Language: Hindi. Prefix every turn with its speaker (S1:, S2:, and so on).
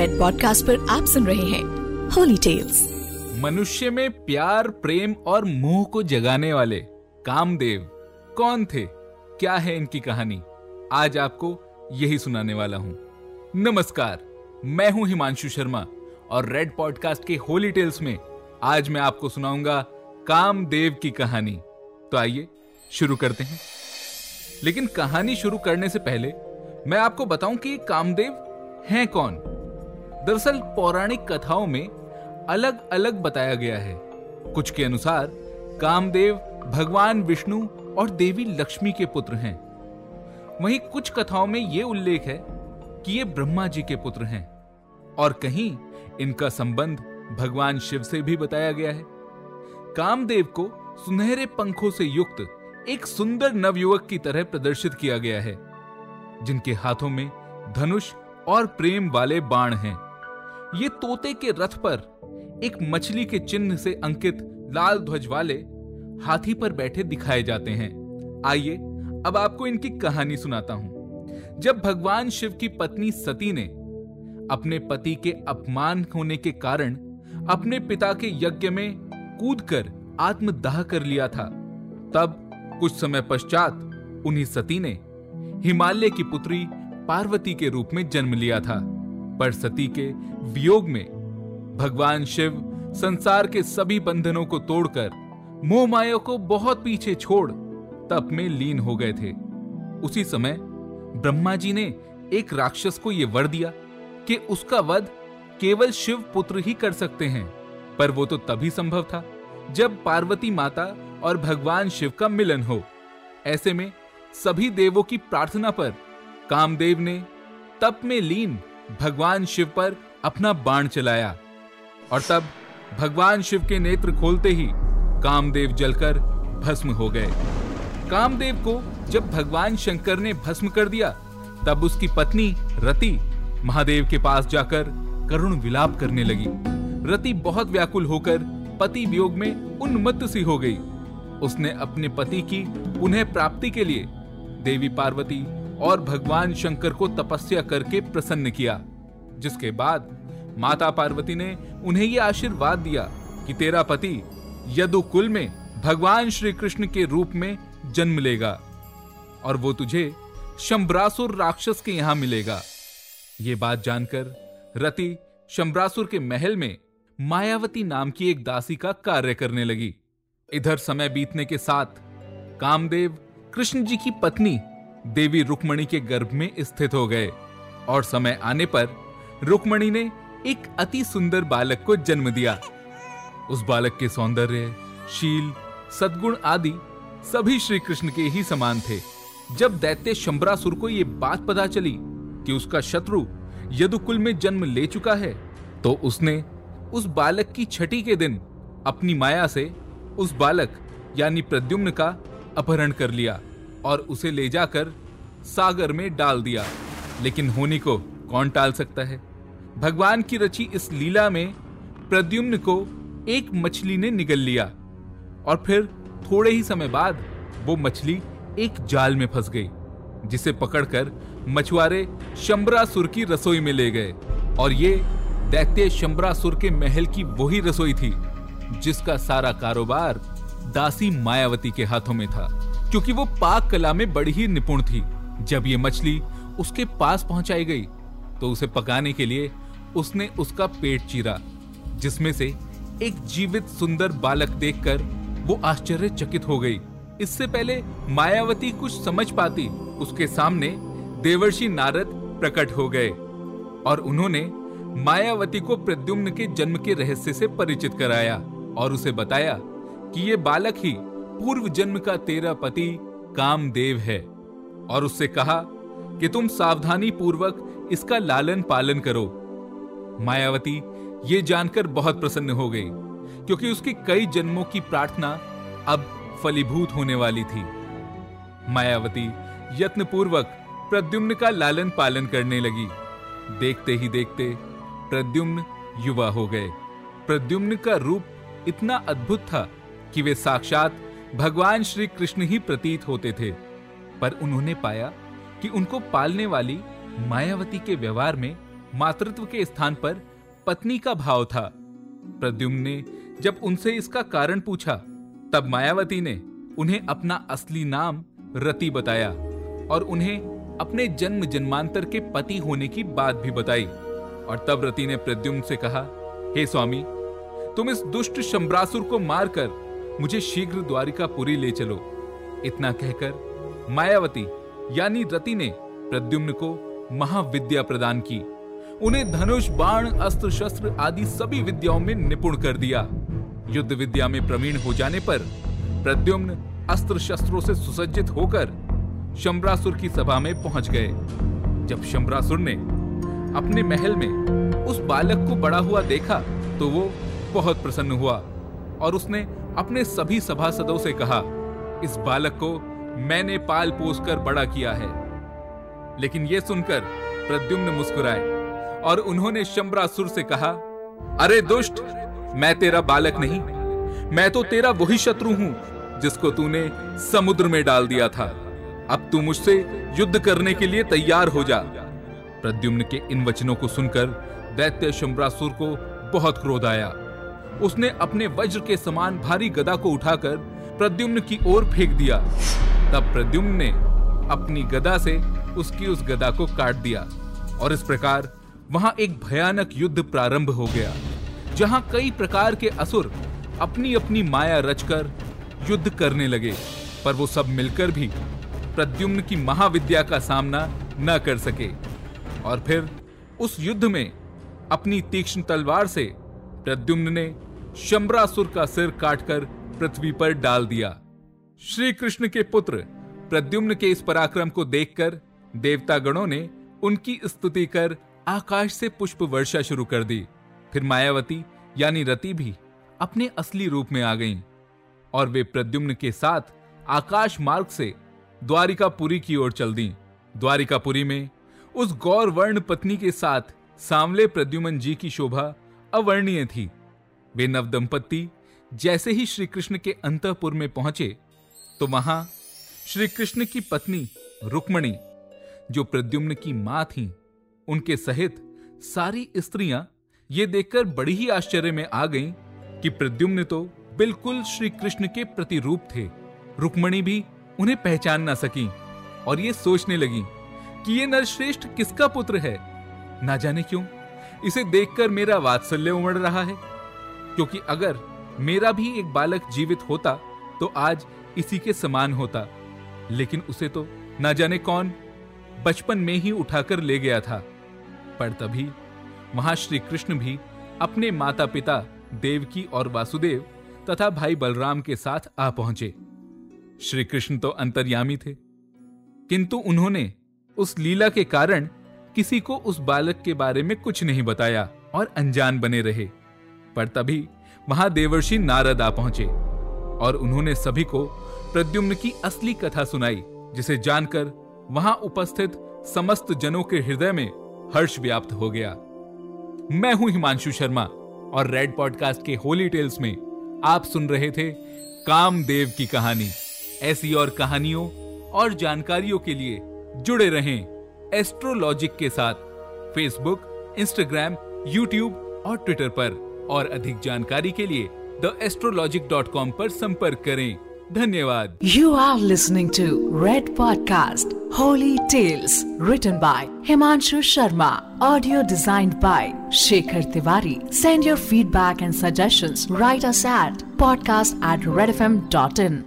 S1: रेड पॉडकास्ट पर आप सुन रहे हैं होली टेल्स
S2: मनुष्य में प्यार, प्रेम और मोह को जगाने वाले कामदेव कौन थे? क्या है इनकी कहानी? आज आपको यही सुनाने वाला हूँ। नमस्कार, मैं हूँ हिमांशु शर्मा और रेड पॉडकास्ट के होली टेल्स में आज मैं आपको सुनाऊँगा कामदेव की कहानी। तो आइए, शुरू करते हैं। लेकिन कहानी शुरू करने से पहले मैं आपको बताऊँ कि कामदेव हैं कौन? दरअसल पौराणिक कथाओं में अलग अलग बताया गया है। कुछ के अनुसार, कामदेव, भगवान विष्णु और देवी लक्ष्मी के पुत्र हैं। वहीं कुछ कथाओं में यह उल्लेख है कि ये ब्रह्मा जी के पुत्र हैं। और कहीं इनका संबंध भगवान शिव से भी बताया गया है। कामदेव को सुनहरे पंखों से युक्त एक सुंदर नवयुवक की तरह प्रदर्शित किया गया है, जिनके हाथों में धनुष और प्रेम वाले बाण हैं। ये तोते के रथ पर एक मछली के चिन्ह से अंकित लाल ध्वज वाले हाथी पर बैठे दिखाए जाते हैं। आइए, अब आपको इनकी कहानी सुनाता हूँ। जब भगवान शिव की पत्नी सती ने अपने पति के अपमान होने के कारण अपने पिता के यज्ञ में कूदकर आत्मदाह कर लिया था, तब कुछ समय पश्चात उन्हीं सती ने हिमालय की पुत्री पार्वती के रूप में जन्म लिया था। पर सती के वियोग में भगवान शिव संसार के सभी बंधनों को तोड़कर मोह माया को बहुत पीछे छोड़ तप में लीन हो गए थे। उसी समय ब्रह्मा जी ने एक राक्षस को यह वर दिया कि उसका वध केवल शिव पुत्र ही कर सकते हैं, पर वो तो तभी संभव था जब पार्वती माता और भगवान शिव का मिलन हो। ऐसे में सभी देवों की प्रार्थना पर कामदेव ने तप में लीन भगवान शिव पर अपना बाण चलाया। और तब भगवान शिव के नेत्र खोलते ही कामदेव जलकर भस्म हो गए। कामदेव को जब भगवान शंकर ने भस्म कर दिया, तब उसकी पत्नी रति महादेव के पास जाकर करुण विलाप करने लगी। रति बहुत व्याकुल होकर पति वियोग में उन्मत्त सी हो गई। उसने अपने पति की उन्हें प्राप्ति के लिए देवी पार्वती और भगवान शंकर को तपस्या करके प्रसन्न किया, जिसके बाद माता पार्वती ने उन्हें यह आशीर्वाद दिया कि तेरा पति यदु कुल में भगवान श्री कृष्ण के रूप में जन्म लेगा और वो तुझे शंब्रासुर राक्षस के यहाँ मिलेगा। ये बात जानकर रति शंब्रासुर के महल में मायावती नाम की एक दासी का कार्य करने लगी। इधर समय बीतने के साथ कामदेव कृष्ण जी की पत्नी देवी रुक्मणी के गर्भ में स्थित हो गए और समय आने पर रुक्मणी ने एक अति सुंदर बालक को जन्म दिया। उस बालक के सौंदर्य, शील, सद्गुण आदि सभी श्री कृष्ण के ही समान थे। जब दैत्य शंबरासुर को यह बात पता चली कि उसका शत्रु यदुकुल में जन्म ले चुका है तो उसने उस बालक की छठी के दिन अपनी माया से उस बालक, यानी प्रद्युम्न का अपहरण कर लिया। और उसे ले जाकर सागर में डाल दिया। लेकिन होनी को कौन टाल सकता है? भगवान की रची इस लीला में प्रद्युम्न को एक मछली ने निगल लिया और फिर थोड़े ही समय बाद वो मछली एक जाल में फंस गई, जिसे पकड़कर मछुआरे शंबरासुर की रसोई में ले गए। और ये दैत्य शंबरासुर के महल की वही रसोई थी, जिसका सारा कारोबार दासी मायावती के हाथों में था। क्योंकि वो पाक कला में बड़ी ही निपुण थी। जब ये मछली उसके पास पहुंचाई गई तो उसे पकाने के लिए उसने उसका पेट चीरा, जिसमें से एक जीवित सुंदर बालक देखकर वो आश्चर्यचकित हो गई। इससे पहले मायावती कुछ समझ पाती, उसके सामने देवर्षि नारद प्रकट हो गए और उन्होंने मायावती को प्रद्युम्न के जन्म के रहस्य से परिचित कराया और उसे बताया कि ये बालक ही पूर्व जन्म का तेरा पति कामदेव है। और उससे कहा कि तुम सावधानी पूर्वक इसका लालन पालन करो। मायावती ये जानकर बहुत प्रसन्न हो गई, क्योंकि उसकी कई जन्मों की प्रार्थना अब फलीभूत होने वाली थी। मायावती यत्न पूर्वक प्रद्युम्न का लालन पालन करने लगी। देखते ही देखते प्रद्युम्न युवा हो गए। प्रद्युम्न का रूप इतना अद्भुत था कि वे साक्षात भगवान श्री कृष्ण ही प्रतीत होते थे, पर उन्होंने पाया कि उनको पालने वाली मायावती के व्यवहार में मातृत्व के स्थान पर पत्नी का भाव था। प्रद्युम्न ने जब उनसे इसका कारण पूछा, तब मायावती ने उन्हें अपना असली नाम रति बताया और उन्हें अपने जन्म जन्मांतर के पति होने की बात भी बताई। और तब रति ने प्रद्युम्न से कहा, हे hey स्वामी, तुम इस दुष्ट शंब्रासुर को मारकर मुझे शीघ्र द्वारिकापुरी ले चलो। इतना कहकर मायावती, यानी रति ने प्रद्युम्न को महाविद्या प्रदान की। उन्हें धनुष, बाण, अस्त्र, शस्त्र आदि सभी विद्याओं में निपुण कर दिया। युद्ध विद्या में प्रवीण हो जाने पर प्रद्युम्न अस्त्र शस्त्रों से सुसज्जित होकर शंबरासुर की सभा में पहुँच गए। जब शंबरासुर ने अपने महल में उस बालक को बड़ा हुआ देखा तो वो बहुत प्रसन्न हुआ और उसने अपने सभी सभासदों से कहा, इस बालक को मैंने पाल पोस कर बड़ा किया है। लेकिन यह सुनकर प्रद्युम्न मुस्कुराए और उन्होंने शंबरासुर से कहा, अरे दुष्ट, मैं तेरा बालक नहीं। मैं तो तेरा वही शत्रु हूँ जिसको तूने समुद्र में डाल दिया था। अब तू मुझसे युद्ध करने के लिए तैयार हो जा। प्रद्युम्न के इन वचनों को सुनकर दैत्य शंबरासुर को बहुत क्रोध आया। उसने अपने वज्र के समान भारी गदा को उठाकर प्रद्युम्न की ओर फेंक दिया। तब प्रद्युम्न ने अपनी गदा से उसकी उस गदा को काट दिया और इस प्रकार वहाँ एक भयानक युद्ध प्रारंभ हो गया, जहाँ कई प्रकार के असुर अपनी अपनी माया रचकर युद्ध करने लगे, पर वो सब मिलकर भी प्रद्युम्न की महाविद्या का सामना न कर सके। और फिर उस युद्ध में अपनी तीक्ष्ण तलवार से प्रद्युम्न ने शंबरासुर का सिर काटकर पृथ्वी पर डाल दिया। श्री कृष्ण के पुत्र प्रद्युम्न के इस पराक्रम को देखकर देवता गणों ने उनकी स्तुति कर आकाश से पुष्प वर्षा शुरू कर दी। फिर मायावती यानी रति भी अपने असली रूप में आ गईं और वे प्रद्युम्न के साथ आकाश मार्ग से द्वारिकापुरी की ओर चल दी। द्वारिकापुरी में उस गौर वर्ण पत्नी के साथ सांवले प्रद्युमन जी की शोभा अवर्णीय थी। वे नवदंपति जैसे ही श्री कृष्ण के अंतपुर में पहुँचे तो वहाँ श्री कृष्ण की पत्नी रुक्मणी, जो प्रद्युम्न की माँ थी, उनके सहित सारी स्त्रियाँ ये देखकर बड़ी ही आश्चर्य में आ गईं कि प्रद्युम्न तो बिल्कुल श्री कृष्ण के प्रतिरूप थे। रुक्मणी भी उन्हें पहचान ना सकी और ये सोचने लगी कि ये नरश्रेष्ठ किसका पुत्र है? ना जाने क्यों, इसे देखकर मेरा वात्सल्य उमड़ रहा है। क्योंकि अगर मेरा भी एक बालक जीवित होता तो आज इसी के समान होता। लेकिन उसे तो ना जाने कौन बचपन में ही उठाकर ले गया था। पर तभी वहाँ श्री कृष्ण भी अपने माता पिता देवकी और वासुदेव तथा भाई बलराम के साथ आ पहुँचे। श्री कृष्ण तो अंतर्यामी थे। किंतु उन्होंने उस लीला के कारण किसी को उस बालक के बारे में कुछ नहीं बताया और अनजान बने रहे। पर तभी वहाँ देवर्षि नारद आ पहुँचे और उन्होंने सभी को प्रद्युम्न की असली कथा सुनाई, जिसे जानकर वहाँ उपस्थित समस्त जनों के हृदय में हर्ष व्याप्त हो गया। मैं हूँ हिमांशु शर्मा और रेड पॉडकास्ट के होली टेल्स में आप सुन रहे थे कामदेव की कहानी। ऐसी और कहानियों और जानकारियों के लिए जुड़े रहें एस्ट्रोलॉजिक के साथ, फेसबुक, इंस्टाग्राम, यूट्यूब और ट्विटर पर। और अधिक जानकारी के लिए द एस्ट्रोलॉजिक डॉट कॉम आरोप संपर्क करें। धन्यवाद।
S1: You are listening to Red podcast Holy Tales written by Himanshu Sharma audio design by Shekhar Tiwari send your feedback and suggestion write us at podcast at Red F M dot in